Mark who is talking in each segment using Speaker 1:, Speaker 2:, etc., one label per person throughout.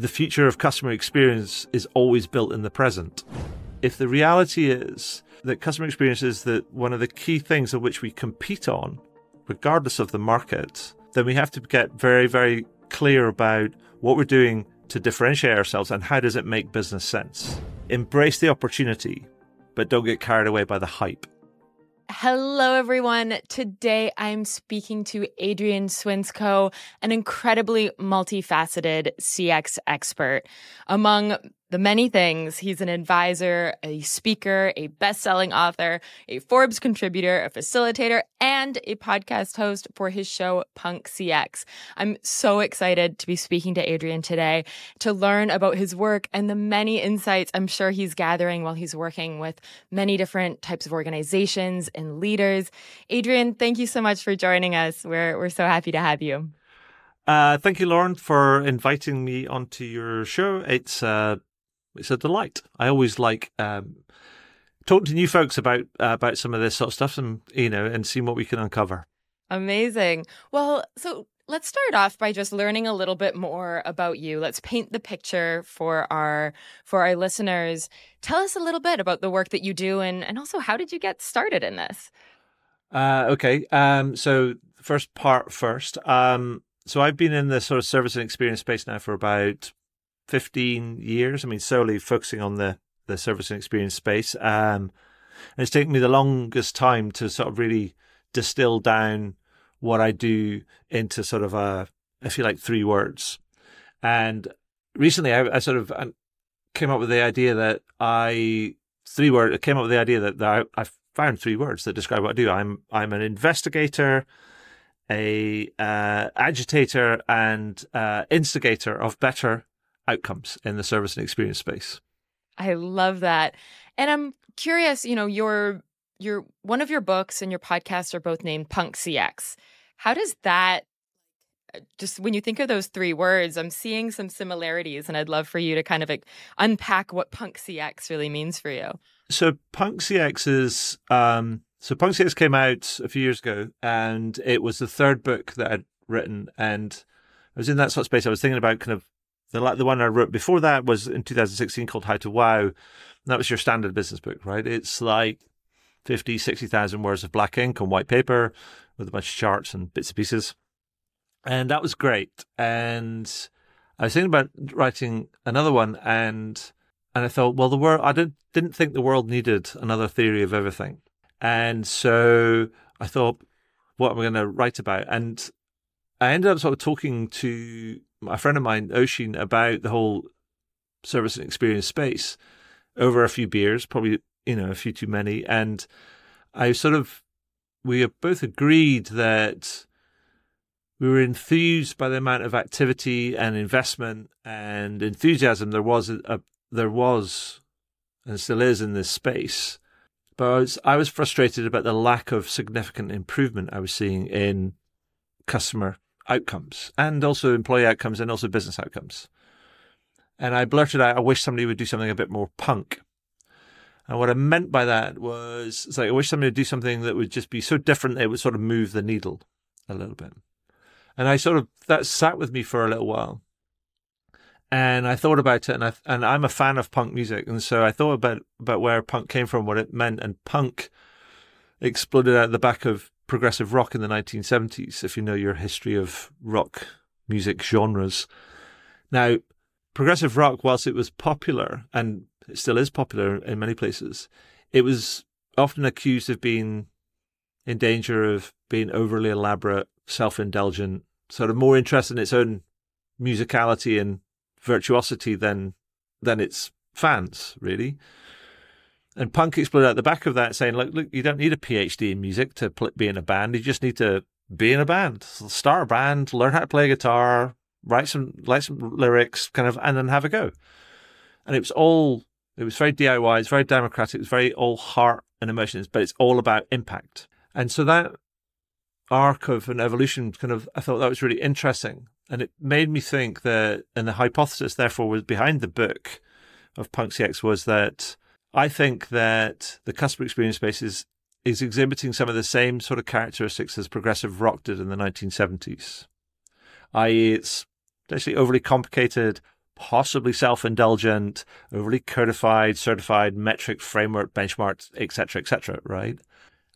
Speaker 1: the future of customer experience is always built in the present. If the reality is that customer experience is that one of the key things of which we compete on, regardless of the market, then we have to get very, very clear about what we're doing to differentiate ourselves and how does it make business sense. Embrace the opportunity, but don't get carried away by the hype.
Speaker 2: Hello, everyone. Today I'm speaking to Adrian Swinscoe, an incredibly multifaceted CX expert. Among the many things. He's an advisor, a speaker, a best-selling author, a Forbes contributor, a facilitator, and a podcast host for his show Punk CX. I'm so excited to be speaking to Adrian today to learn about his work and the many insights I'm sure he's gathering while he's working with many different types of organizations and leaders. Adrian, thank you so much for joining us. We're we're so happy to have you.
Speaker 1: Uh, thank you, Lauren, for inviting me onto your show. It's uh, it's a delight. I always like um, talking to new folks about uh, about some of this sort of stuff, and you know, and seeing what we can uncover.
Speaker 2: Amazing. Well, so let's start off by just learning a little bit more about you. Let's paint the picture for our for our listeners. Tell us a little bit about the work that you do, and and also how did you get started in this?
Speaker 1: Uh, okay. Um, so first part first. Um, so I've been in the sort of service and experience space now for about 15 years. I mean, solely focusing on the, the service and experience space. Um, and it's taken me the longest time to sort of really distill down what I do into sort of a, if you like, three words. And recently I, I sort of came up with the idea that I, three words, I came up with the idea that, that I, I found three words that describe what I do. I'm, I'm an investigator, a uh, agitator and uh, instigator of better outcomes in the service and experience space.
Speaker 2: I love that. And I'm curious, you know, your your one of your books and your podcast are both named Punk CX. How does that uh, just when you think of those three words, I'm seeing some similarities, and I'd love for you to kind of like unpack what Punk CX really means for you.
Speaker 1: So, Punk CX is um, so Punk CX came out a few years ago, and it was the third book that I'd written, and I was in that sort of space. I was thinking about kind of the like the one I wrote before that was in 2016 called How to Wow. That was your standard business book, right? It's like 50, 60,000 words of black ink on white paper with a bunch of charts and bits and pieces. And that was great. And I was thinking about writing another one and and I thought, well, the world I didn't didn't think the world needed another theory of everything. And so I thought, what am I going to write about? And I ended up sort of talking to a friend of mine, Oshin, about the whole service and experience space over a few beers, probably, you know, a few too many. And I sort of, we both agreed that we were enthused by the amount of activity and investment and enthusiasm there was a, a there was and still is in this space. But I was, I was frustrated about the lack of significant improvement I was seeing in customer outcomes and also employee outcomes and also business outcomes. And I blurted out, I wish somebody would do something a bit more punk. And what I meant by that was, it's like, I wish somebody would do something that would just be so different that it would sort of move the needle a little bit. And I sort of, that sat with me for a little while. And I thought about it and I, and I'm a fan of punk music. And so I thought about, about where punk came from, what it meant. And punk exploded out the back of progressive rock in the 1970s, if you know your history of rock music genres. Now, progressive rock, whilst it was popular, and it still is popular in many places, it was often accused of being in danger of being overly elaborate, self indulgent, sort of more interested in its own musicality and virtuosity than than its fans, really. And punk exploded at the back of that, saying, "Look, look, you don't need a PhD in music to be in a band. You just need to be in a band, start a band, learn how to play guitar, write some, write some lyrics, kind of, and then have a go." And it was all, it was very DIY. It's very democratic. It was very all heart and emotions, but it's all about impact. And so that arc of an evolution, kind of, I thought that was really interesting, and it made me think that, and the hypothesis, therefore, was behind the book of Punk CX was that I think that the customer experience space is, is exhibiting some of the same sort of characteristics as progressive rock did in the 1970s. I.e., it's actually overly complicated, possibly self-indulgent, overly codified, certified, metric framework, benchmarked, etc., etc., right?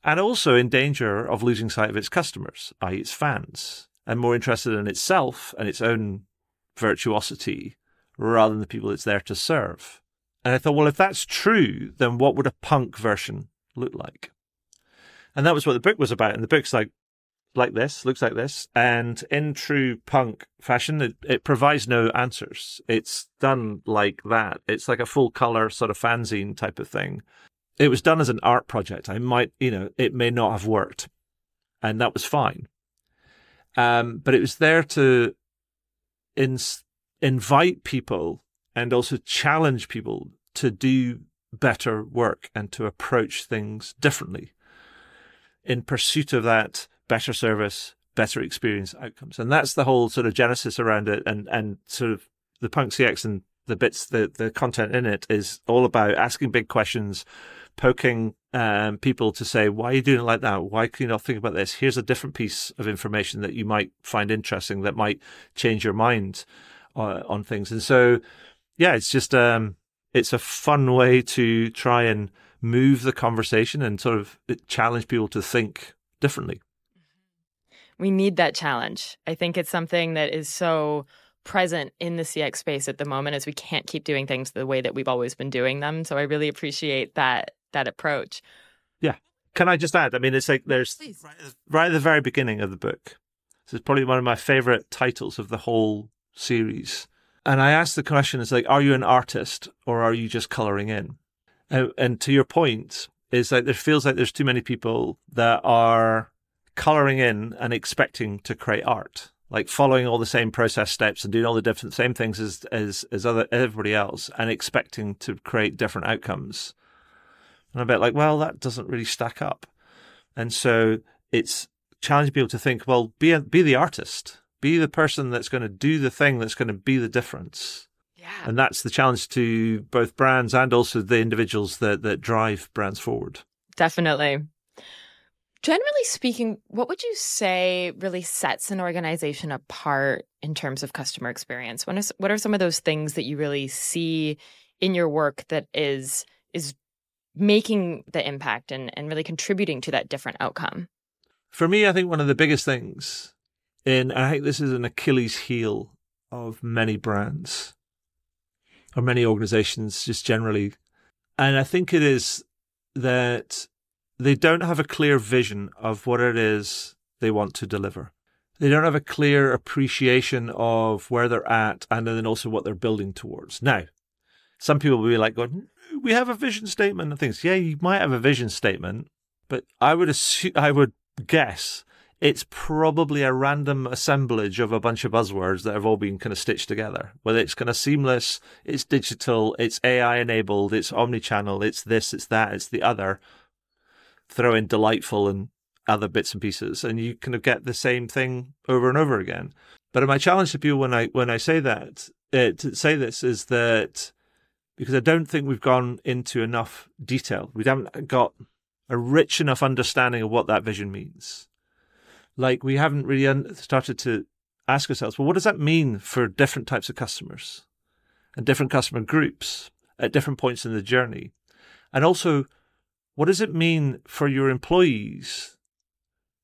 Speaker 1: And also in danger of losing sight of its customers, i.e., its fans, and more interested in itself and its own virtuosity rather than the people it's there to serve. And I thought, well, if that's true, then what would a punk version look like? And that was what the book was about. And the book's like, like this, looks like this. And in true punk fashion, it, it provides no answers. It's done like that. It's like a full color sort of fanzine type of thing. It was done as an art project. I might, you know, it may not have worked. And that was fine. Um, but it was there to in, invite people and also challenge people to do better work and to approach things differently in pursuit of that better service, better experience outcomes. And that's the whole sort of genesis around it. And, and sort of the Punk CX and the bits, the, the content in it is all about asking big questions, poking um, people to say, why are you doing it like that? Why can you not think about this? Here's a different piece of information that you might find interesting that might change your mind uh, on things. And so, yeah, it's just, um, it's a fun way to try and move the conversation and sort of challenge people to think differently.
Speaker 2: We need that challenge. I think it's something that is so present in the CX space at the moment as we can't keep doing things the way that we've always been doing them. So I really appreciate that that approach.
Speaker 1: Yeah. Can I just add? I mean, it's like there's right, right at the very beginning of the book. This is probably one of my favorite titles of the whole series. And I asked the question, it's like, are you an artist or are you just coloring in? And, and to your point, is like there feels like there's too many people that are coloring in and expecting to create art, like following all the same process steps and doing all the different same things as as as other everybody else, and expecting to create different outcomes. And I'm a bit like, well, that doesn't really stack up. And so it's challenging people to think, well, be a, be the artist, be the person that's going to do the thing that's going to be the difference.
Speaker 2: Yeah.
Speaker 1: And that's the challenge to both brands and also the individuals that that drive brands forward.
Speaker 2: Definitely. Generally speaking, what would you say really sets an organization apart in terms of customer experience? What, is, what are some of those things that you really see in your work that is is making the impact and, and really contributing to that different outcome?
Speaker 1: For me, I think one of the biggest things in I think this is an Achilles heel of many brands or many organizations just generally. And I think it is that they don't have a clear vision of what it is they want to deliver. They don't have a clear appreciation of where they're at and then also what they're building towards. Now, some people will be like, going, we have a vision statement and things. Yeah, you might have a vision statement, but I would assume, I would guess it's probably a random assemblage of a bunch of buzzwords that have all been kind of stitched together. Whether it's kind of seamless, it's digital, it's AI enabled, it's omni-channel, it's this, it's that, it's the other throw in delightful and other bits and pieces, and you kind of get the same thing over and over again. But my challenge to people when I when I say that uh, to say this is that because I don't think we've gone into enough detail. We haven't got a rich enough understanding of what that vision means. Like we haven't really started to ask ourselves, well, what does that mean for different types of customers and different customer groups at different points in the journey? And also, what does it mean for your employees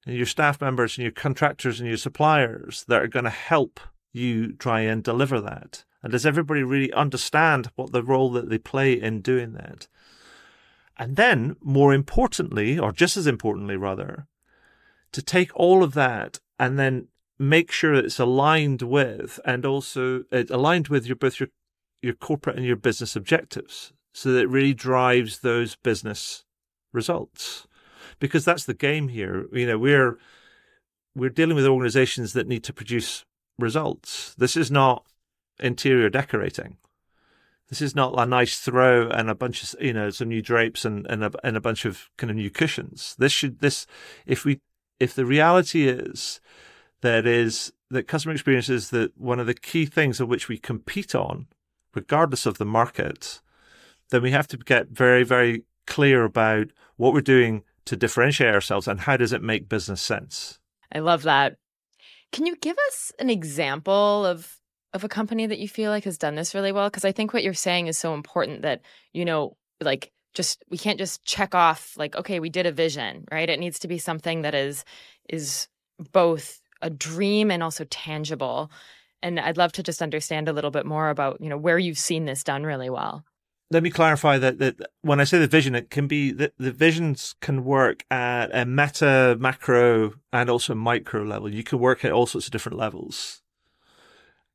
Speaker 1: and your staff members and your contractors and your suppliers that are going to help you try and deliver that? And does everybody really understand what the role that they play in doing that? And then, more importantly, or just as importantly, rather, to take all of that and then make sure it's aligned with and also it aligned with your both your your corporate and your business objectives so that it really drives those business results because that's the game here. You know, we're we're dealing with organizations that need to produce results. This is not interior decorating. This is not a nice throw and a bunch of you know some new drapes and and a, and a bunch of kind of new cushions. This should this if we if the reality is that is that customer experience is that one of the key things of which we compete on, regardless of the market, then we have to get very very clear about what we're doing to differentiate ourselves and how does it make business sense.
Speaker 2: I love that. Can you give us an example of of a company that you feel like has done this really well? Because I think what you're saying is so important that, you know, like just we can't just check off like, okay, we did a vision, right? It needs to be something that is is both a dream and also tangible. And I'd love to just understand a little bit more about, you know, where you've seen this done really well.
Speaker 1: Let me clarify that, that when I say the vision, it can be that the visions can work at a meta, macro, and also micro level. You can work at all sorts of different levels.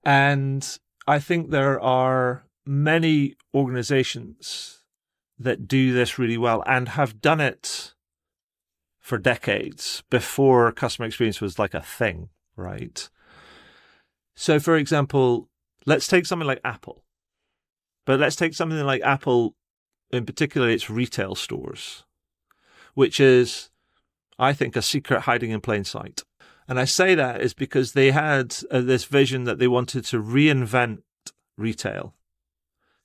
Speaker 1: And I think there are many organizations that do this really well and have done it for decades before customer experience was like a thing, right? So, for example, let's take something like Apple, but let's take something like Apple, in particular, its retail stores, which is, I think, a secret hiding in plain sight. And I say that is because they had uh, this vision that they wanted to reinvent retail,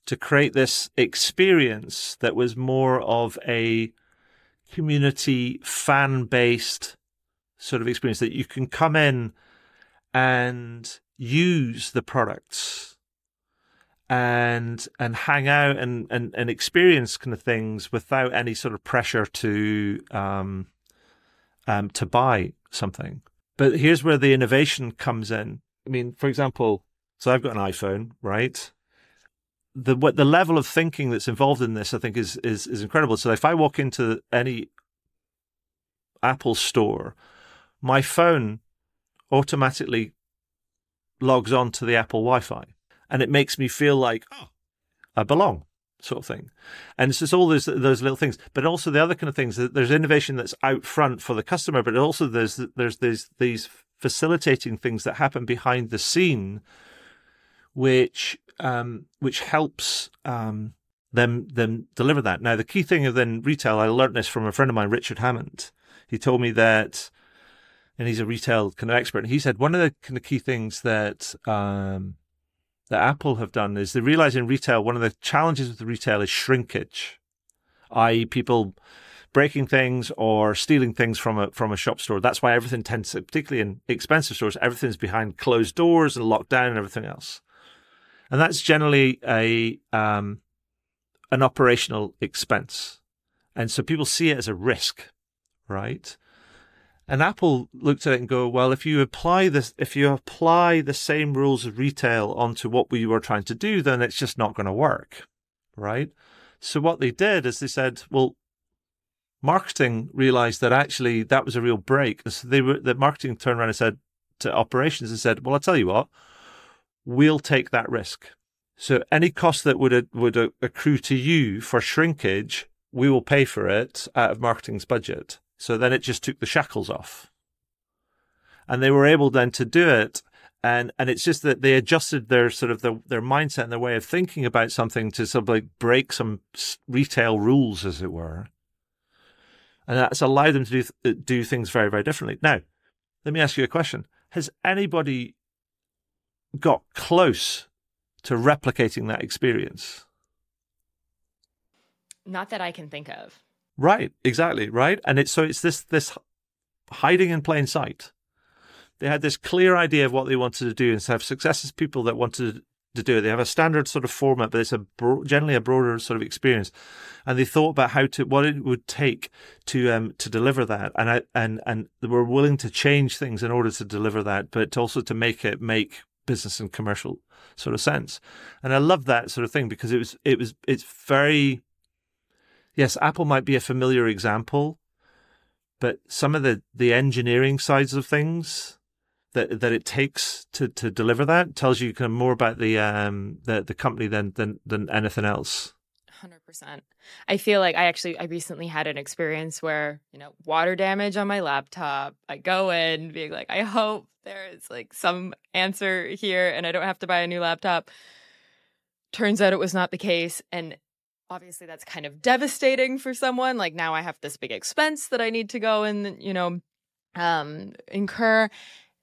Speaker 1: to create this experience that was more of a community fan based sort of experience that you can come in and use the products and and hang out and, and, and experience kind of things without any sort of pressure to um, um, to buy something. But here's where the innovation comes in. I mean, for example, so I've got an iPhone, right? The what the level of thinking that's involved in this, I think, is is is incredible. So if I walk into any Apple store, my phone automatically logs on to the Apple Wi-Fi, and it makes me feel like oh, I belong, sort of thing. And it's just all those those little things, but also the other kind of things. There's innovation that's out front for the customer, but also there's there's these these facilitating things that happen behind the scene, which um, which helps um, them them deliver that. Now, the key thing of then retail, I learned this from a friend of mine, Richard Hammond. He told me that, and he's a retail kind of expert. And he said one of the kind of key things that um, that Apple have done is they realize in retail one of the challenges with retail is shrinkage, i.e., people breaking things or stealing things from a from a shop store. That's why everything tends to, particularly in expensive stores, everything's behind closed doors and locked down and everything else and that's generally a um, an operational expense, and so people see it as a risk, right? And Apple looked at it and go, well, if you apply this, if you apply the same rules of retail onto what we were trying to do, then it's just not going to work, right? So what they did is they said, well, marketing realized that actually that was a real break. So they were the marketing turned around and said to operations and said, well, I'll tell you what, we'll take that risk. So any cost that would would accrue to you for shrinkage, we will pay for it out of marketing's budget. So then it just took the shackles off. And they were able then to do it and and it's just that they adjusted their sort of the, their mindset and their way of thinking about something to sort of like break some retail rules, as it were, and that's allowed them to do do things very very differently. Now, let me ask you a question: Has anybody got close to replicating that experience?
Speaker 2: Not that I can think of.
Speaker 1: Right, exactly, right? And it's so it's this this hiding in plain sight. They had this clear idea of what they wanted to do and have success as people that wanted to do it. They have a standard sort of format, but it's a bro- generally a broader sort of experience. And they thought about how to what it would take to um to deliver that, and I, and and they were willing to change things in order to deliver that, but also to make it make business and commercial sort of sense. And I love that sort of thing because it was it was it's very yes, Apple might be a familiar example, but some of the the engineering sides of things that that it takes to to deliver that tells you kind of more about the um the the company than than than anything else.
Speaker 2: 100%. I feel like I actually I recently had an experience where, you know, water damage on my laptop. I go in being like, I hope there is like some answer here and I don't have to buy a new laptop. Turns out it was not the case and obviously that's kind of devastating for someone. Like now I have this big expense that I need to go and, you know, um incur,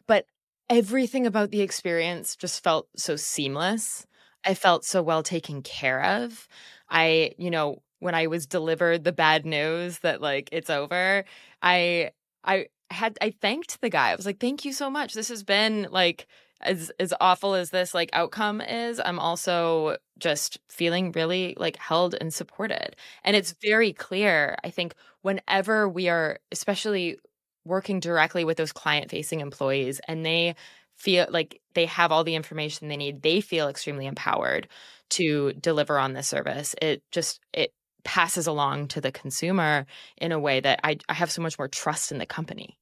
Speaker 2: but everything about the experience just felt so seamless. I felt so well taken care of. I, you know, when I was delivered the bad news that like it's over, I I had I thanked the guy. I was like, "Thank you so much. This has been like as as awful as this like outcome is, I'm also just feeling really like held and supported. And it's very clear, I think, whenever we are especially working directly with those client facing employees and they feel like they have all the information they need, they feel extremely empowered to deliver on this service. It just it passes along to the consumer in a way that I, I have so much more trust in the company.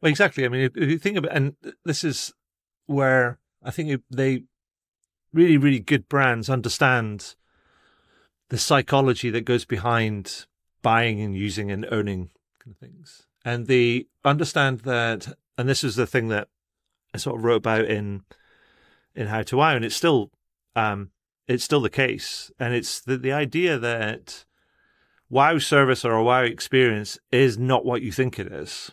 Speaker 1: Well, exactly. I mean, if, you think about, and this is where I think they really, really good brands understand the psychology that goes behind buying and using and owning things. And they understand that, and this is the thing that I sort of wrote about in in How to Wow, and it's still um, it's still the case. And it's the, the idea that wow service or a wow experience is not what you think it is.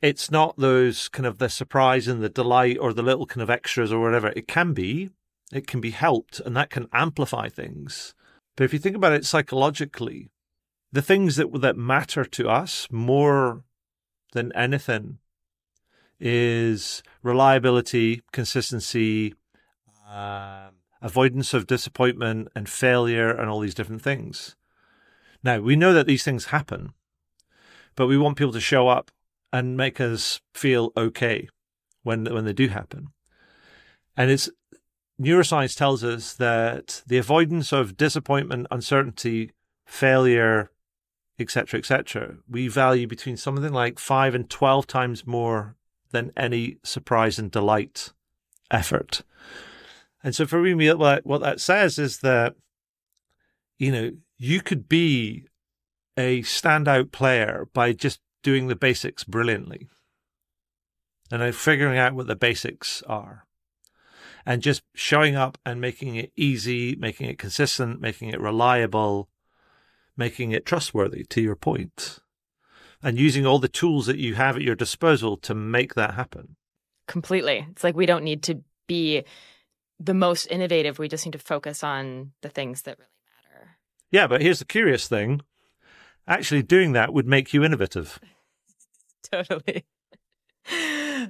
Speaker 1: It's not those kind of the surprise and the delight or the little kind of extras or whatever. It can be, it can be helped and that can amplify things. But if you think about it psychologically, the things that that matter to us more than anything is reliability, consistency, um, avoidance of disappointment and failure, and all these different things. Now, we know that these things happen, but we want people to show up and make us feel okay when when they do happen. And it's neuroscience tells us that the avoidance of disappointment, uncertainty, failure, etc., etc., we value between something like five and twelve times more than any surprise and delight effort. And so for me, what that says is that, you know, you could be a standout player by just doing the basics brilliantly and figuring out what the basics are and just showing up and making it easy, making it consistent, making it reliable, making it trustworthy to your point, and using all the tools that you have at your disposal to make that happen.
Speaker 2: Completely. It's like we don't need to be the most innovative. We just need to focus on the things that really matter.
Speaker 1: Yeah, but here's the curious thing actually doing that would make you innovative.
Speaker 2: totally.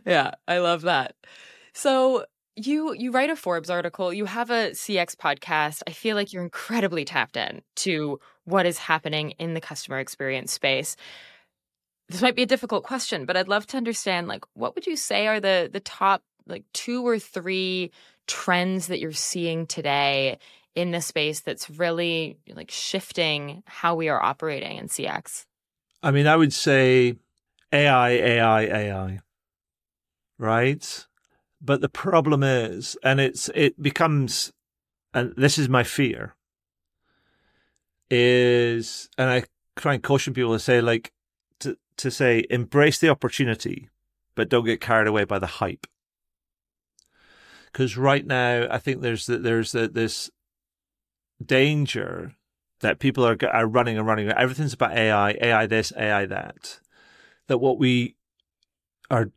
Speaker 2: yeah, I love that. So, you you write a Forbes article, you have a CX podcast. I feel like you're incredibly tapped in to what is happening in the customer experience space. This might be a difficult question, but I'd love to understand like what would you say are the the top like two or three trends that you're seeing today in the space that's really like shifting how we are operating in CX?
Speaker 1: I mean, I would say AI, AI, AI. Right? But the problem is, and it's it becomes and this is my fear, is and I try and caution people to say like to say embrace the opportunity, but don't get carried away by the hype because right now I think there's there's this danger that people are are running and running. Everything's about AI, AI this, AI that. That what we are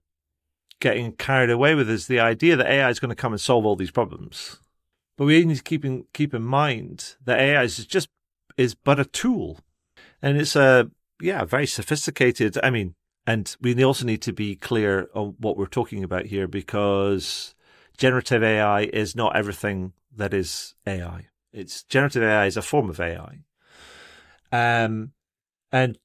Speaker 1: getting carried away with is the idea that AI is going to come and solve all these problems. But we need to keep in keep in mind that AI is just is but a tool, and it's a yeah very sophisticated. I mean, and we also need to be clear on what we're talking about here because generative AI is not everything that is AI. It's generative AI is a form of AI. Um, and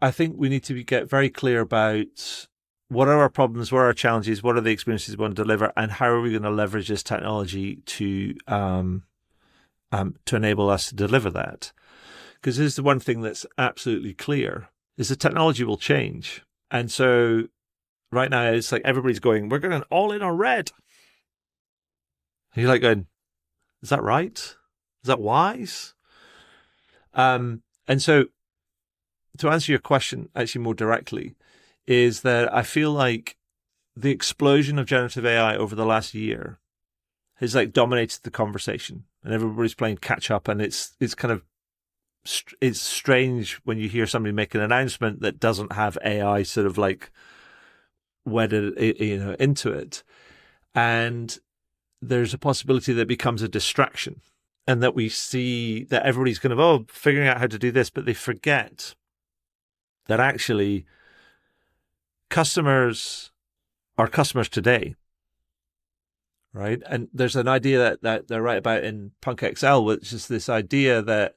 Speaker 1: I think we need to get very clear about what are our problems, what are our challenges, what are the experiences we want to deliver, and how are we going to leverage this technology to um, um, to enable us to deliver that. Because this is the one thing that's absolutely clear: is the technology will change, and so right now it's like everybody's going, we're going all in on red. And you're like going, is that right? Is that wise? Um, and so to answer your question actually more directly is that I feel like the explosion of generative AI over the last year has like dominated the conversation and everybody's playing catch up and it's, it's kind of, it's strange when you hear somebody make an announcement that doesn't have AI sort of like wedded, you know, into it. And there's a possibility that it becomes a distraction and that we see that everybody's kind of, oh, figuring out how to do this, but they forget that actually customers are customers today. right? And there's an idea that, that they're right about in Punk CX, which is this idea that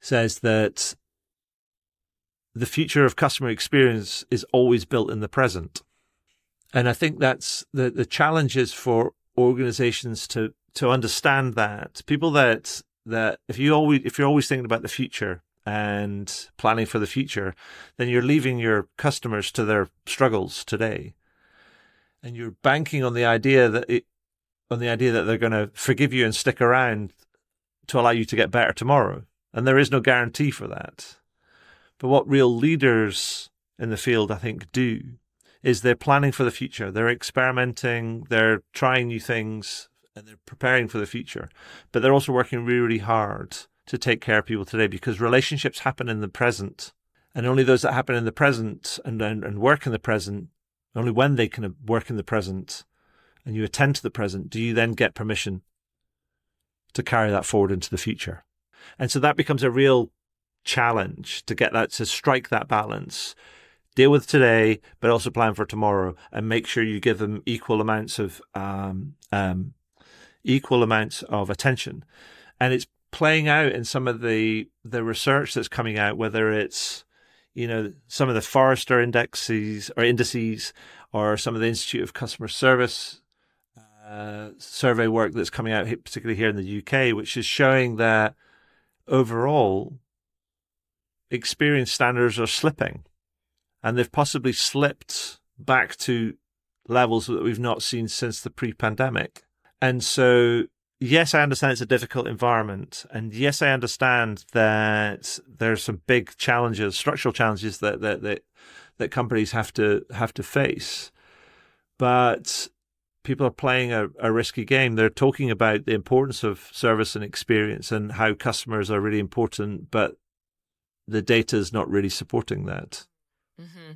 Speaker 1: says that the future of customer experience is always built in the present. And I think that's the, the challenges for organizations to, to understand that people that, that if you always, if you're always thinking about the future and planning for the future, then you're leaving your customers to their struggles today. And you're banking on the idea that it, on the idea that they're going to forgive you and stick around to allow you to get better tomorrow. And there is no guarantee for that. But what real leaders in the field, I think, do is they're planning for the future. They're experimenting, they're trying new things, and they're preparing for the future. But they're also working really, really hard to take care of people today because relationships happen in the present. And only those that happen in the present and, and, and work in the present, only when they can work in the present and you attend to the present, do you then get permission to carry that forward into the future. And so that becomes a real challenge to get that, to strike that balance. Deal with today, but also plan for tomorrow and make sure you give them equal amounts of, um, um, equal amounts of attention. And it's playing out in some of the, the research that's coming out, whether it's, you know, some of the Forrester indexes or indices or some of the Institute of Customer Service uh, survey work that's coming out, particularly here in the UK, which is showing that overall experience standards are slipping and they've possibly slipped back to levels that we've not seen since the pre pandemic. And so, yes, I understand it's a difficult environment. And yes, I understand that there are some big challenges, structural challenges that, that, that, that companies have to, have to face. But people are playing a, a, risky game. They're talking about the importance of service and experience and how customers are really important, but the data is not really supporting that.
Speaker 2: Mm-hmm.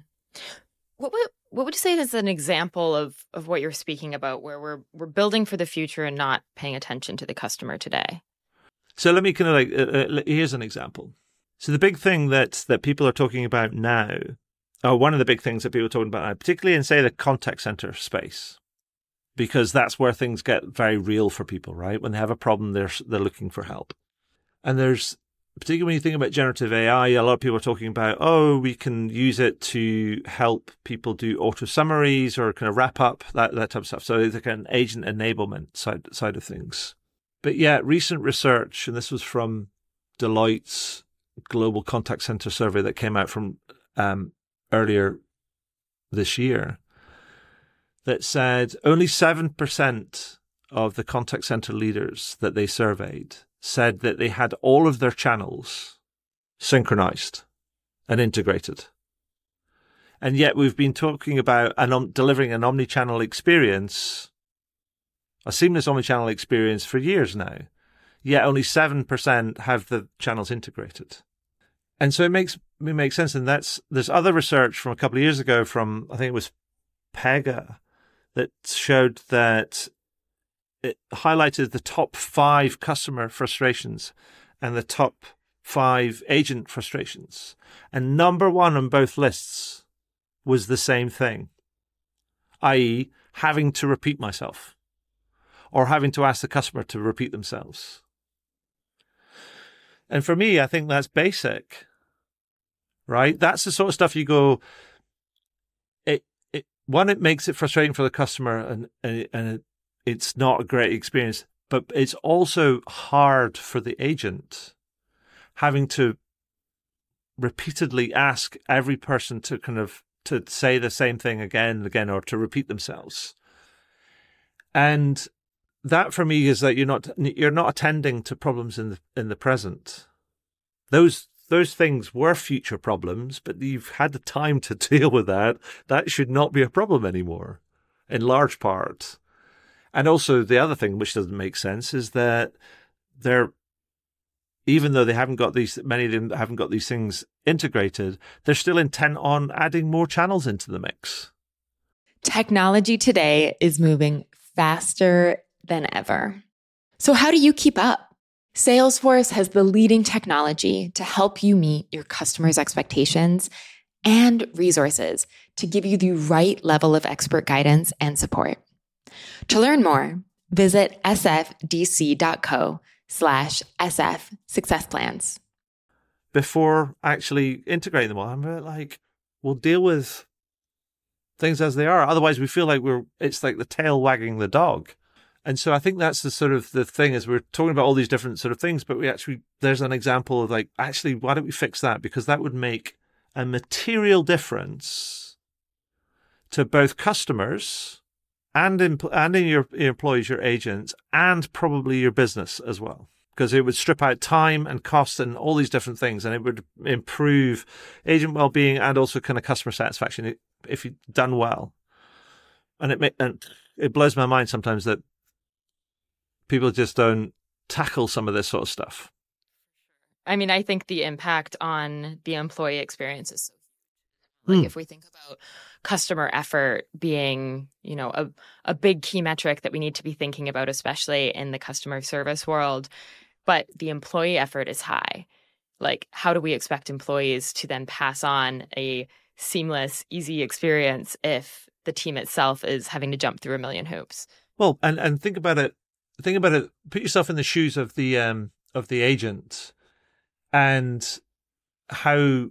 Speaker 2: What would what would you say is an example of of what you're speaking about, where we're we're building for the future and not paying attention to the customer today?
Speaker 1: So let me kind of like uh, uh, here's an example. So the big thing that that people are talking about now, or one of the big things that people are talking about now, particularly in say the contact center space, because that's where things get very real for people, right? When they have a problem, they're they're looking for help. And there's particularly when you think about generative AI, a lot of people are talking about, oh, we can use it to help people do auto summaries or kind of wrap up that, that type of stuff. So it's like an agent enablement side side of things. But yeah, recent research, and this was from Deloitte's global contact center survey that came out from um, earlier this year, that said only 7% of the contact center leaders that they surveyed said that they had all of their channels synchronized and integrated. And yet we've been talking about an, um, delivering an omni-channel experience, a seamless omni-channel experience for years now. Yet only 7% have the channels integrated. And so it makes it makes sense. And that's, there's other research from a couple of years ago from, I think it was Pega that showed that it highlighted the top five customer frustrations and the top five agent frustrations. And number one on both lists was the same thing, i.e., having to repeat myself or having to ask the customer to repeat themselves. And for me, I think that's basic, right? That's the sort of stuff you go, one, it makes it frustrating for the customer and, and, and it's not a great experience, but it's also hard for the agent having to repeatedly ask every person to kind of to say the same thing again and again or to repeat themselves. And that for me is that you're not you're not attending to problems in the in the present. Those those things were future problems, but you've had the time to deal with that. That should not be a problem anymore, in large part. And also, the other thing which doesn't make sense is that they're, even though they haven't got these, many of them haven't got these things integrated, they're still intent on adding more channels into the mix.
Speaker 2: Technology today is moving faster than ever. So, how do you keep up? Salesforce has the leading technology to help you meet your customers' expectations and resources to give you the right level of expert guidance and support. To learn more, visit sfdc.co slash sf success plans.
Speaker 1: Before actually integrating them all, I'm like, we'll deal with things as they are. Otherwise, we feel like we're, it's like the tail wagging the dog. And so I think that's the sort of the thing is we're talking about all these different sort of things, but we actually, there's an example of like, actually, why don't we fix that? Because that would make a material difference to both customers and in, and in your, your employees, your agents, and probably your business as well. Because it would strip out time and cost and all these different things, and it would improve agent well-being and also kind of customer satisfaction if done well. And it and it blows my mind sometimes that people just don't tackle some of this sort of stuff.
Speaker 2: I mean, I think the impact on the employee experience is like mm. if we think about customer effort being, you know, a, a big key metric that we need to be thinking about, especially in the customer service world, but the employee effort is high. Like, how do we expect employees to then pass on a seamless, easy experience if the team itself is having to jump through a million hoops?
Speaker 1: Well, and, and think about it. Think about it. Put yourself in the shoes of the um, of the agent, and how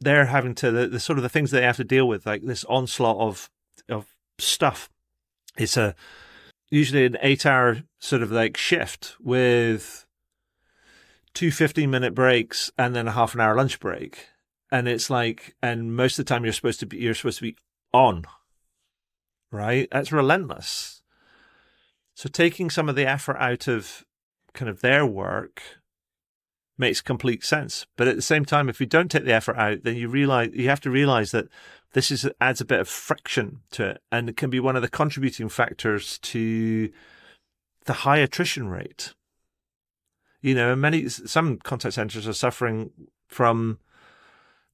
Speaker 1: they're having to the, the sort of the things they have to deal with, like this onslaught of of stuff. It's a usually an eight hour sort of like shift with two 15 minute breaks and then a half an hour lunch break. And it's like, and most of the time you're supposed to be, you're supposed to be on, right? That's relentless. So taking some of the effort out of kind of their work makes complete sense. But at the same time, if you don't take the effort out, then you realize you have to realize that this is adds a bit of friction to it, and it can be one of the contributing factors to the high attrition rate. You know, many some contact centers are suffering from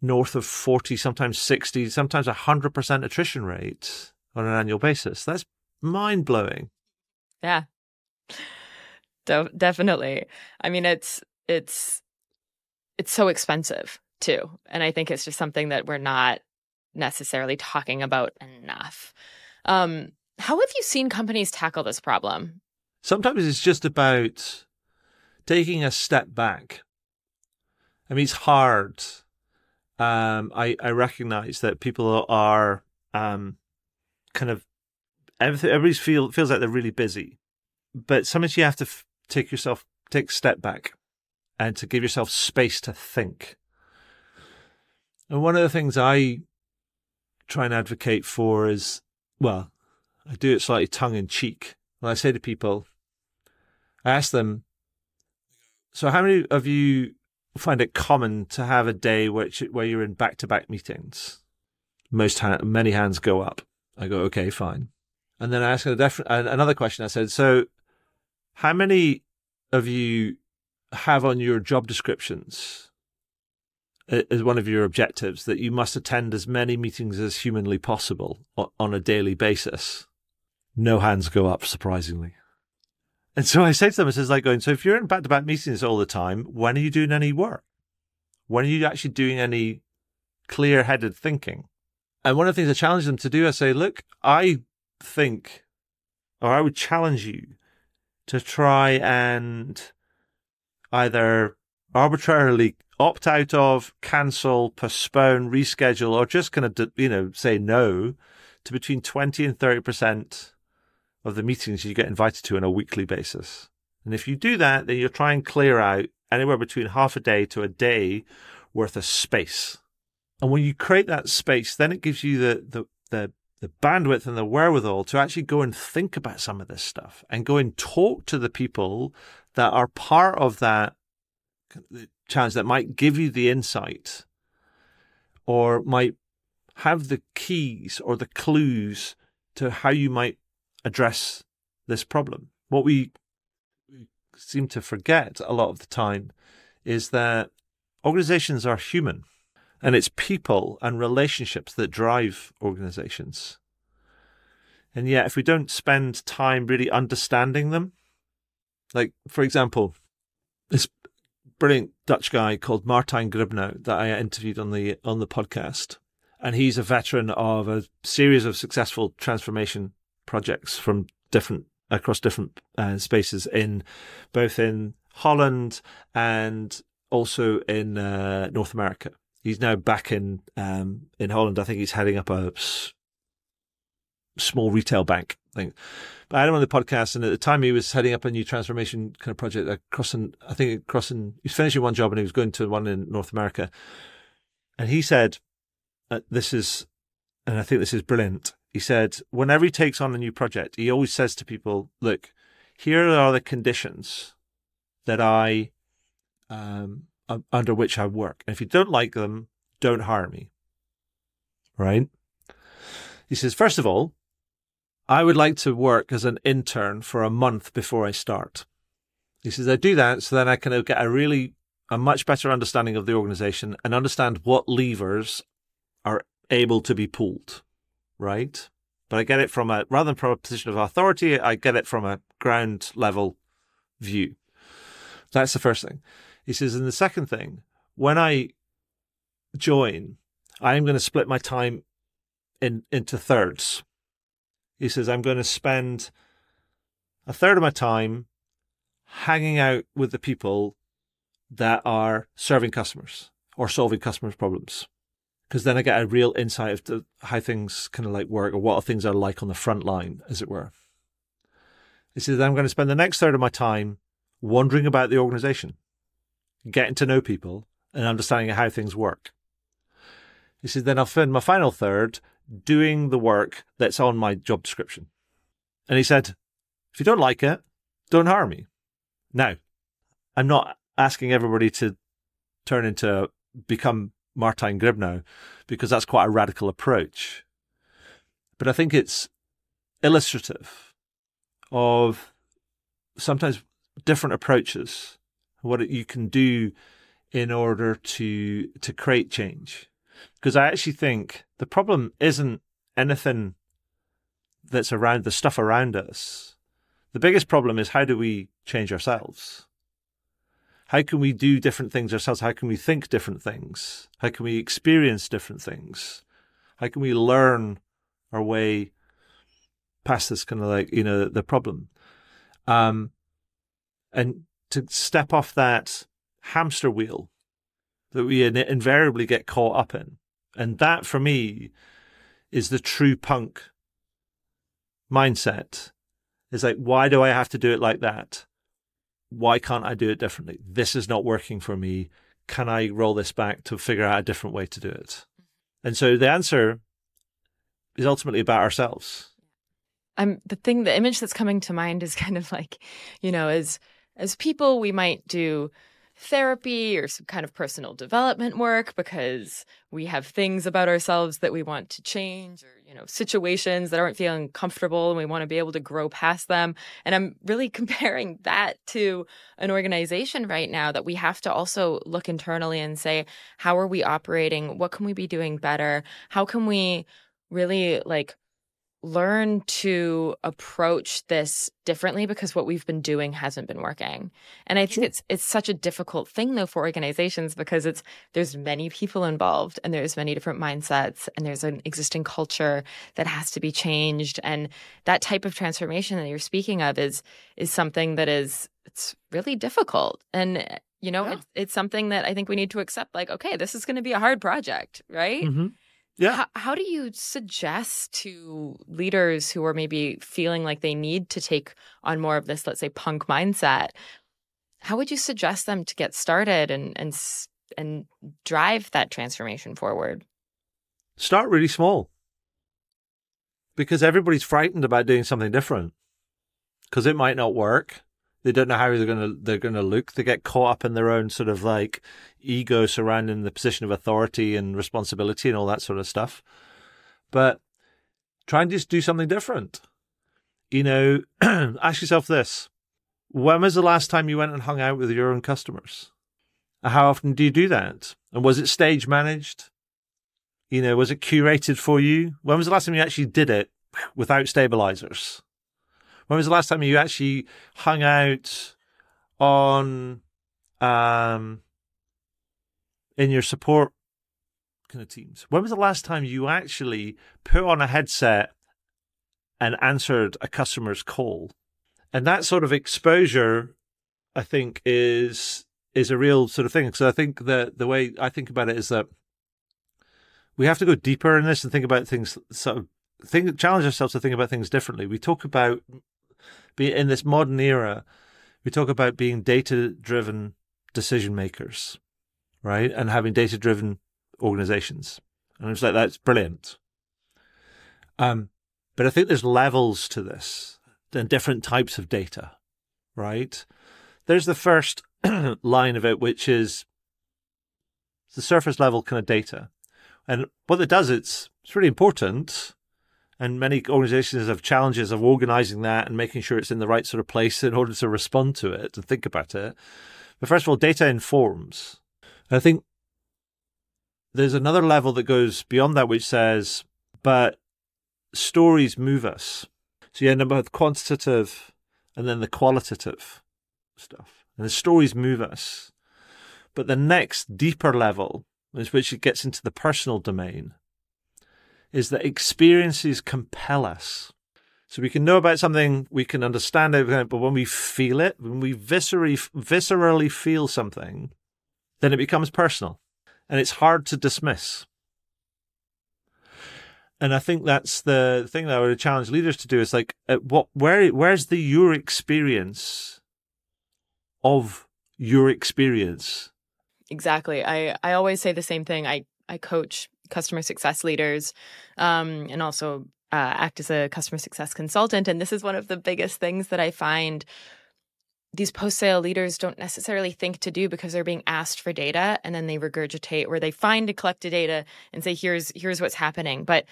Speaker 1: north of forty, sometimes sixty, sometimes hundred percent attrition rate on an annual basis. That's mind blowing.
Speaker 2: Yeah. De- definitely. I mean, it's it's it's so expensive too. And I think it's just something that we're not necessarily talking about enough. Um, how have you seen companies tackle this problem?
Speaker 1: Sometimes it's just about taking a step back. I mean, it's hard. Um, I, I recognize that people are um, kind of everybody feel, feels like they're really busy, but sometimes you have to f- take yourself take a step back and to give yourself space to think. And one of the things I try and advocate for is, well, I do it slightly tongue in cheek. When I say to people, I ask them, so how many of you find it common to have a day which where you're in back to back meetings? Most ha- many hands go up. I go, okay, fine. And then I ask a different, another question. I said, so how many of you have on your job descriptions uh, as one of your objectives that you must attend as many meetings as humanly possible on a daily basis. No hands go up, surprisingly. And so I say to them, it's like going, so if you're in back to back meetings all the time, when are you doing any work? When are you actually doing any clear headed thinking? And one of the things I challenge them to do, I say, look, I think, or I would challenge you to try and either arbitrarily opt out of, cancel, postpone, reschedule, or just kind of, you know, say no to between 20 and 30% of the meetings you get invited to on a weekly basis. And if you do that, then you'll try and clear out anywhere between half a day to a day worth of space. And when you create that space, then it gives you the, the, the, the bandwidth and the wherewithal to actually go and think about some of this stuff and go and talk to the people that are part of that challenge that might give you the insight or might have the keys or the clues to how you might address this problem. What we seem to forget a lot of the time is that organizations are human and it's people and relationships that drive organizations. And yet, if we don't spend time really understanding them, like, for example, this brilliant Dutch guy called Martijn Gribnau that I interviewed on the on the podcast, and he's a veteran of a series of successful transformation projects from different across different uh, spaces in both in Holland and also in uh, North America. He's now back in um, in Holland. I think he's heading up a s- small retail bank thing. But I had him on the podcast, and at the time he was heading up a new transformation kind of project across in, I think crossing, he was finishing one job and he was going to one in North America. And he said, uh, this is, and I think this is brilliant. He said, whenever he takes on a new project, he always says to people, look, here are the conditions that I, um, under which I work. And if you don't like them, don't hire me. Right? He says, first of all, I would like to work as an intern for a month before I start. He says, I do that so then I can get a really, a much better understanding of the organization and understand what levers are able to be pulled. Right? But I get it from a, rather than from a position of authority, I get it from a ground level view. That's the first thing. He says, and the second thing, when I join, I am going to split my time in into thirds. He says, I'm going to spend a third of my time hanging out with the people that are serving customers or solving customers' problems. Because then I get a real insight of how things kind of like work or what things are like on the front line, as it were. He says, I'm going to spend the next third of my time wandering about the organization, getting to know people and understanding how things work. He says, then I'll spend my final third doing the work that's on my job description. And he said, if you don't like it, don't hire me. Now, I'm not asking everybody to turn into become Martijn Gribnau because that's quite a radical approach. But I think it's illustrative of sometimes different approaches, what you can do in order to to create change. Because I actually think the problem isn't anything that's around the stuff around us. The biggest problem is how do we change ourselves? How can we do different things ourselves? How can we think different things? How can we experience different things? How can we learn our way past this kind of like, you know, the problem? Um, and to step off that hamster wheel that we invariably get caught up in. And that for me is the true punk mindset. Is like, why do I have to do it like that? Why can't I do it differently? This is not working for me. Can I roll this back to figure out a different way to do it? Mm-hmm. And so the answer is ultimately about ourselves.
Speaker 2: I'm the thing, the image that's coming to mind is kind of like, you know, as as people, we might do therapy or some kind of personal development work because we have things about ourselves that we want to change or you know situations that aren't feeling comfortable and we want to be able to grow past them. And i'm really comparing that to an organization right now that we have to also look internally and say how are we operating? What can we be doing better? How can we really like learn to approach this differently because what we've been doing hasn't been working. And I think it's it's such a difficult thing though for organizations because it's there's many people involved and there's many different mindsets and there's an existing culture that has to be changed and that type of transformation that you're speaking of is is something that is it's really difficult. And you know, yeah. it's, it's something that I think we need to accept like okay, this is going to be a hard project, right?
Speaker 1: Mm-hmm. Yeah.
Speaker 2: How, how, do you suggest to leaders who are maybe feeling like they need to take on more of this, let's say, punk mindset? How would you suggest them to get started and and and drive that transformation forward?
Speaker 1: Start really small, because everybody's frightened about doing something different, because it might not work. They don't know how they're gonna they're gonna look. They get caught up in their own sort of like ego surrounding the position of authority and responsibility and all that sort of stuff. But try and just do something different. You know, ask yourself this when was the last time you went and hung out with your own customers? How often do you do that? And was it stage managed? You know, was it curated for you? When was the last time you actually did it without stabilizers? When was the last time you actually hung out on um, in your support kind of teams? When was the last time you actually put on a headset and answered a customer's call. And that sort of exposure, I think, is is a real sort of thing. So I think that the way I think about it is that we have to go deeper in this and think about things sort of think challenge ourselves to think about things differently. We talk about be in this modern era, we talk about being data driven decision makers, right? And having data driven organizations. And it's like that's brilliant. Um, but I think there's levels to this and different types of data, right? There's the first line of it, which is the surface level kind of data. And what it does, it's it's really important. And many organizations have challenges of organizing that and making sure it's in the right sort of place in order to respond to it and think about it. But first of all, data informs. And I think there's another level that goes beyond that, which says, but stories move us. So you end up with quantitative and then the qualitative stuff. And the stories move us. But the next deeper level, is which it gets into the personal domain, is that experiences compel us. So we can know about something, we can understand it, but when we feel it, when we viscerally, viscerally feel something, then it becomes personal and it's hard to dismiss. And I think that's the thing that I would challenge leaders to do is like, what, where, where's the your experience of your experience?
Speaker 2: Exactly. I, I always say the same thing. I, I coach customer success leaders um, and also uh, act as a customer success consultant. And this is one of the biggest things that I find these post sale leaders don't necessarily think to do because they're being asked for data and then they regurgitate where they find and collect the data and say here's here's what's happening but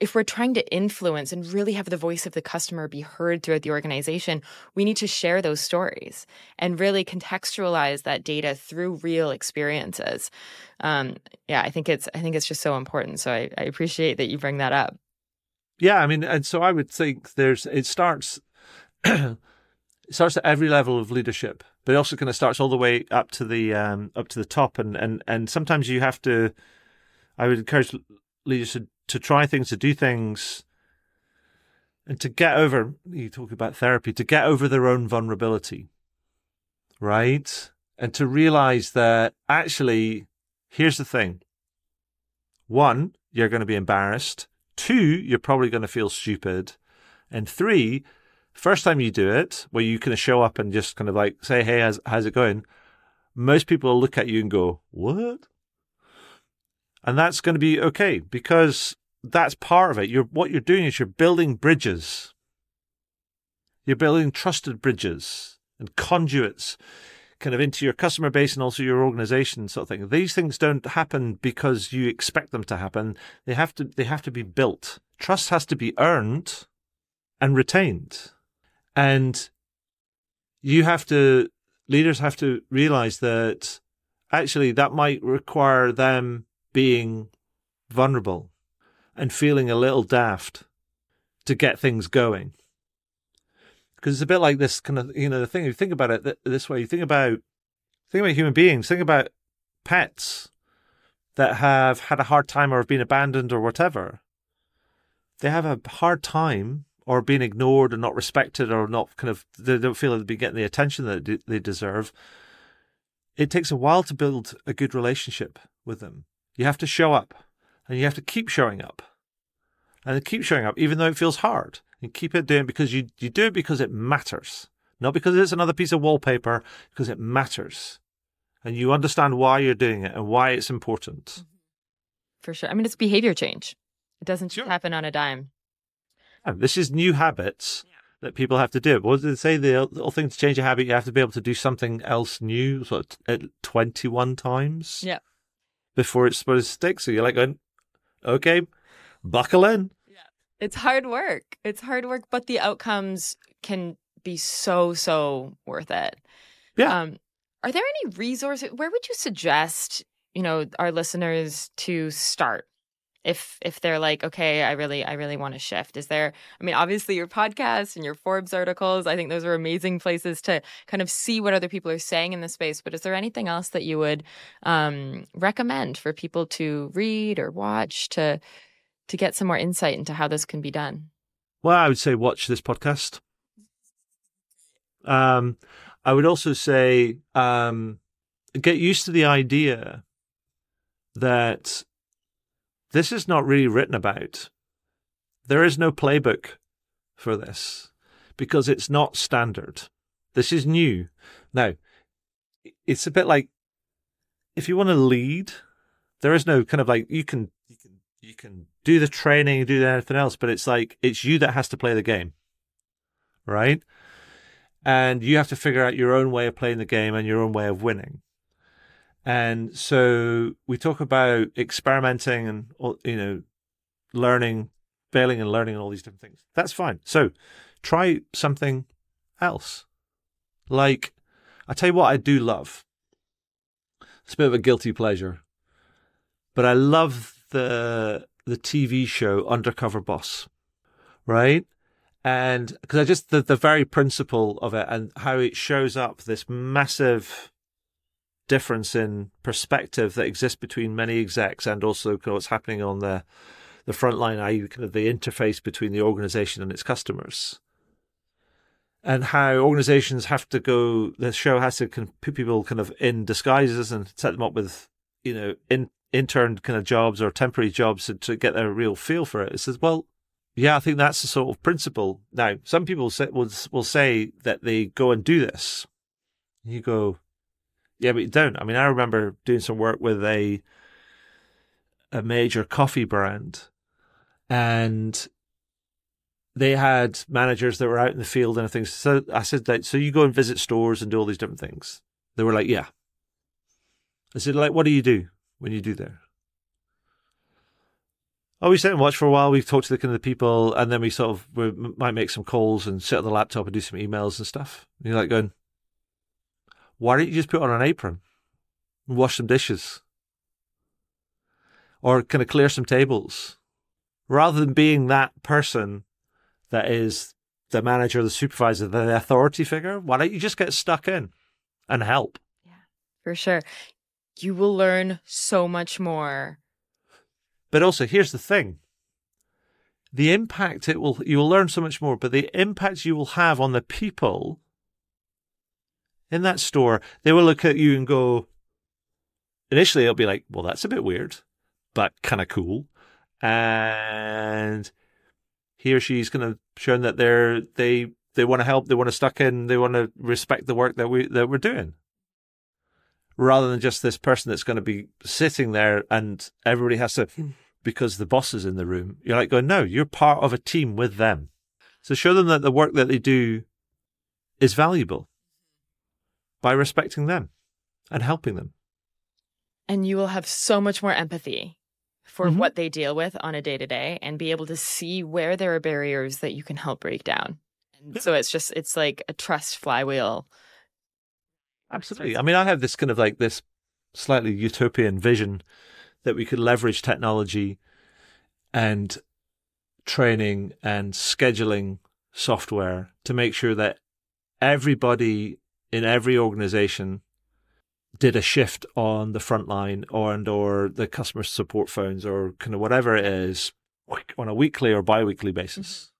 Speaker 2: if we're trying to influence and really have the voice of the customer be heard throughout the organization we need to share those stories and really contextualize that data through real experiences um, yeah i think it's i think it's just so important so I, I appreciate that you bring that up
Speaker 1: yeah i mean and so i would think there's it starts it starts at every level of leadership, but it also kind of starts all the way up to the um, up to the top. And and and sometimes you have to. I would encourage leaders to, to try things, to do things, and to get over. You talk about therapy to get over their own vulnerability, right? And to realize that actually, here's the thing. One, you're going to be embarrassed. Two, you're probably going to feel stupid. And three, First time you do it, where you kind of show up and just kind of like say, "Hey, how's, how's it going?" Most people look at you and go, "What?" And that's going to be okay because that's part of it. You're what you're doing is you're building bridges. You're building trusted bridges and conduits kind of into your customer base and also your organization sort of thing. These things don't happen because you expect them to happen. They have to they have to be built. Trust has to be earned and retained. And you have to, leaders have to realize that actually that might require them being vulnerable and feeling a little daft to get things going. Because it's a bit like this kind of, you know, the thing, you think about it this way, you think about, think about human beings, think about pets that have had a hard time or have been abandoned or whatever. They have a hard time or being ignored or not respected or not kind of they don't feel they've been getting the attention that they deserve. It takes a while to build a good relationship with them. You have to show up and you have to keep showing up and keep showing up even though it feels hard and keep it doing because you, you do it because it matters, not because it's another piece of wallpaper, because it matters and you understand why you're doing it and why it's important. Mm-hmm.
Speaker 2: For sure. I mean, it's behavior change. It doesn't sure. happen on a dime.
Speaker 1: This is new habits that people have to do. What did they say? The little thing to change a habit, you have to be able to do something else new, sort of 21 times.
Speaker 2: Yeah.
Speaker 1: Before it's supposed to stick. So you're like going, okay, buckle in.
Speaker 2: Yeah. It's hard work. It's hard work, but the outcomes can be so, so worth it.
Speaker 1: Yeah. Um,
Speaker 2: are there any resources? Where would you suggest, you know, our listeners to start? If if they're like okay i really i really want to shift is there i mean obviously your podcast and your forbes articles i think those are amazing places to kind of see what other people are saying in the space but is there anything else that you would um, recommend for people to read or watch to to get some more insight into how this can be done
Speaker 1: Well, I would say watch this podcast. Um, I would also say um, get used to the idea that this is not really written about. There is no playbook for this because it's not standard. This is new. Now, it's a bit like if you want to lead, there is no kind of like you can you can you can do the training, do anything else, but it's like it's you that has to play the game, right? And you have to figure out your own way of playing the game and your own way of winning. And so we talk about experimenting and you know learning, failing and learning and all these different things. That's fine. So try something else. Like I tell you what I do love. It's a bit of a guilty pleasure. But I love the the TV show Undercover Boss. Right? And because I just the, the very principle of it and how it shows up this massive difference in perspective that exists between many execs and also what's happening on the the front line, i.e., kind of the interface between the organization and its customers. And how organizations have to go the show has to put people kind of in disguises and set them up with you know in, intern kind of jobs or temporary jobs to, to get a real feel for it. It says well yeah i think that's the sort of principle. Now some people say, will, will say that they go and do this. You go yeah but you don't i mean i remember doing some work with a a major coffee brand and they had managers that were out in the field and things. So I said, like, so you go and visit stores and do all these different things. They were like, yeah. I said, like, what do you do when you do there? Oh, we sit and watch for a while. We talk to the kind of the people, and then we sort of we might make some calls and sit on the laptop and do some emails and stuff. And you're like going, why don't you just put on an apron and wash some dishes, or kind of clear some tables, rather than being that person that is the manager, the supervisor, the authority figure. Why don't you just get stuck in and help?
Speaker 2: Yeah, for sure. You will learn so much more.
Speaker 1: But also, here's the thing the impact it will, you will learn so much more, but the impact you will have on the people in that store, they will look at you and go, initially, it'll be like, well, that's a bit weird, but kind of cool. And he or she's kind of shown that they're they they want to help, they want to stuck in, they want to respect the work that we that we're doing, rather than just this person that's going to be sitting there and everybody has to hmm. because the boss is in the room. You're like going, no, you're part of a team with them. So show them that the work that they do is valuable by respecting them and helping them.
Speaker 2: And you will have so much more empathy for mm-hmm. what they deal with on a day to day and be able to see where there are barriers that you can help break down. And so it's just, it's like a trust flywheel.
Speaker 1: Absolutely. I mean, I have this kind of like this slightly utopian vision that we could leverage technology and training and scheduling software to make sure that everybody in every organization did a shift on the front line or and or the customer support phones or kind of whatever it is on a weekly or bi-weekly basis.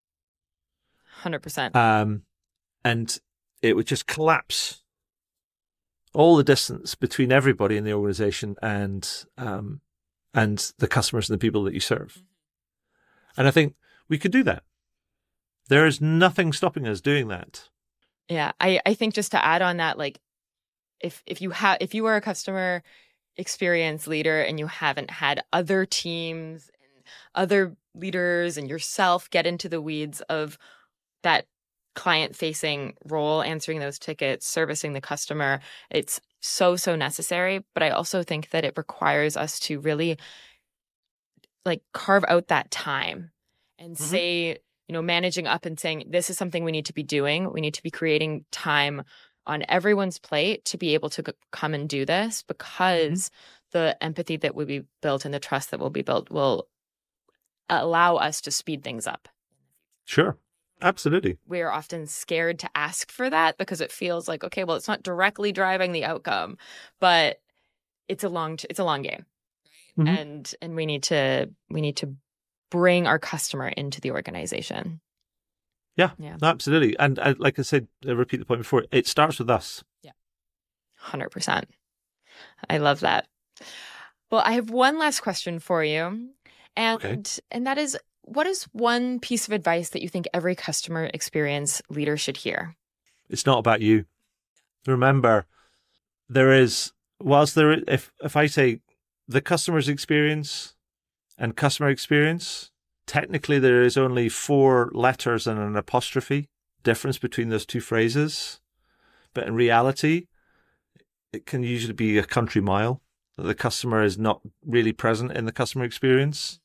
Speaker 2: 100% mm-hmm.
Speaker 1: um, and it would just collapse all the distance between everybody in the organization and um, and the customers and the people that you serve. Mm-hmm. and i think we could do that. There is nothing stopping us doing that
Speaker 2: yeah i i think just to add on that like if if you have if you are a customer experience leader and you haven't had other teams and other leaders and yourself get into the weeds of that client facing role answering those tickets servicing the customer it's so so necessary but i also think that it requires us to really like carve out that time and mm-hmm. say you know managing up and saying this is something we need to be doing we need to be creating time on everyone's plate to be able to come and do this mm-hmm. because mm-hmm. the empathy that will be built and the trust that will be built will allow us to speed things up.
Speaker 1: Sure. Absolutely.
Speaker 2: We are often scared to ask for that because it feels like okay, well it's not directly driving the outcome, but it's a long t- it's a long game. Mm-hmm. And and we need to we need to bring our customer into the organization.
Speaker 1: Yeah,
Speaker 2: Yeah.
Speaker 1: absolutely. And uh, like I said, I repeat the point before. It starts with us. Yeah.
Speaker 2: 100%. I love that. Well, I have one last question for you. And
Speaker 1: Okay.
Speaker 2: and that is what is one piece of advice that you think every customer experience leader should hear?
Speaker 1: It's not about you. Remember, there is whilst there if if I say the customer's experience and customer experience, technically there is only four letters and an apostrophe difference between those two phrases. But in reality, it can usually be a country mile that the customer is not really present in the customer experience.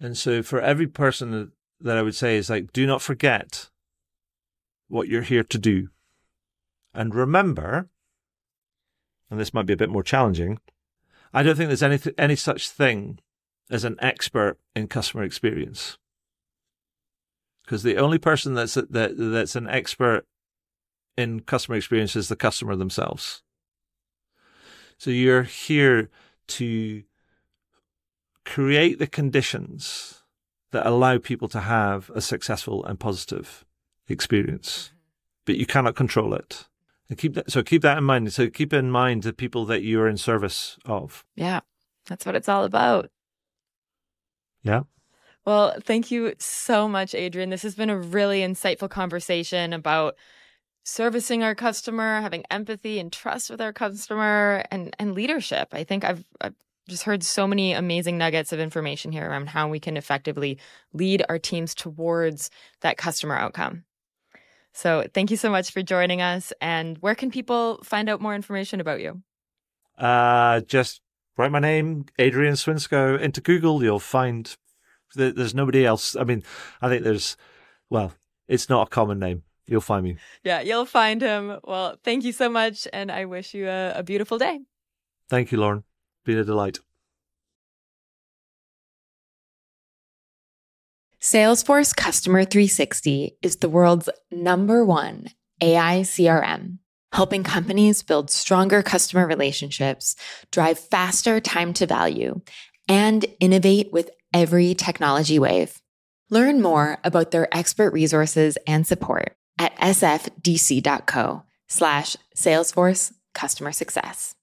Speaker 1: And so for every person that I would say is like, do not forget what you're here to do. And remember, and this might be a bit more challenging, I don't think there's any, any such thing as an expert in customer experience. Because the only person that's, that, that's an expert in customer experience is the customer themselves. So you're here to create the conditions that allow people to have a successful and positive experience, mm-hmm. but you cannot control it. And keep that, so keep that in mind. So keep in mind the people that you are in service of.
Speaker 2: Yeah. That's what it's all about.
Speaker 1: Yeah.
Speaker 2: Well, thank you so much, Adrian. This has been a really insightful conversation about servicing our customer, having empathy and trust with our customer, and and leadership. I think I've, I've just heard so many amazing nuggets of information here around how we can effectively lead our teams towards that customer outcome. So, thank you so much for joining us. And where can people find out more information about you?
Speaker 1: Uh, just write my name, Adrian Swinscoe, into Google. You'll find that there's nobody else. I mean, I think there's, well, it's not a common name. You'll find me.
Speaker 2: Yeah, you'll find him. Well, thank you so much. And I wish you a, a beautiful day.
Speaker 1: Thank you, Lauren. Been a delight.
Speaker 2: Salesforce Customer 360 is the world's number one AI CRM, helping companies build stronger customer relationships, drive faster time to value, and innovate with every technology wave. Learn more about their expert resources and support at sfdc.co slash Salesforce Customer Success.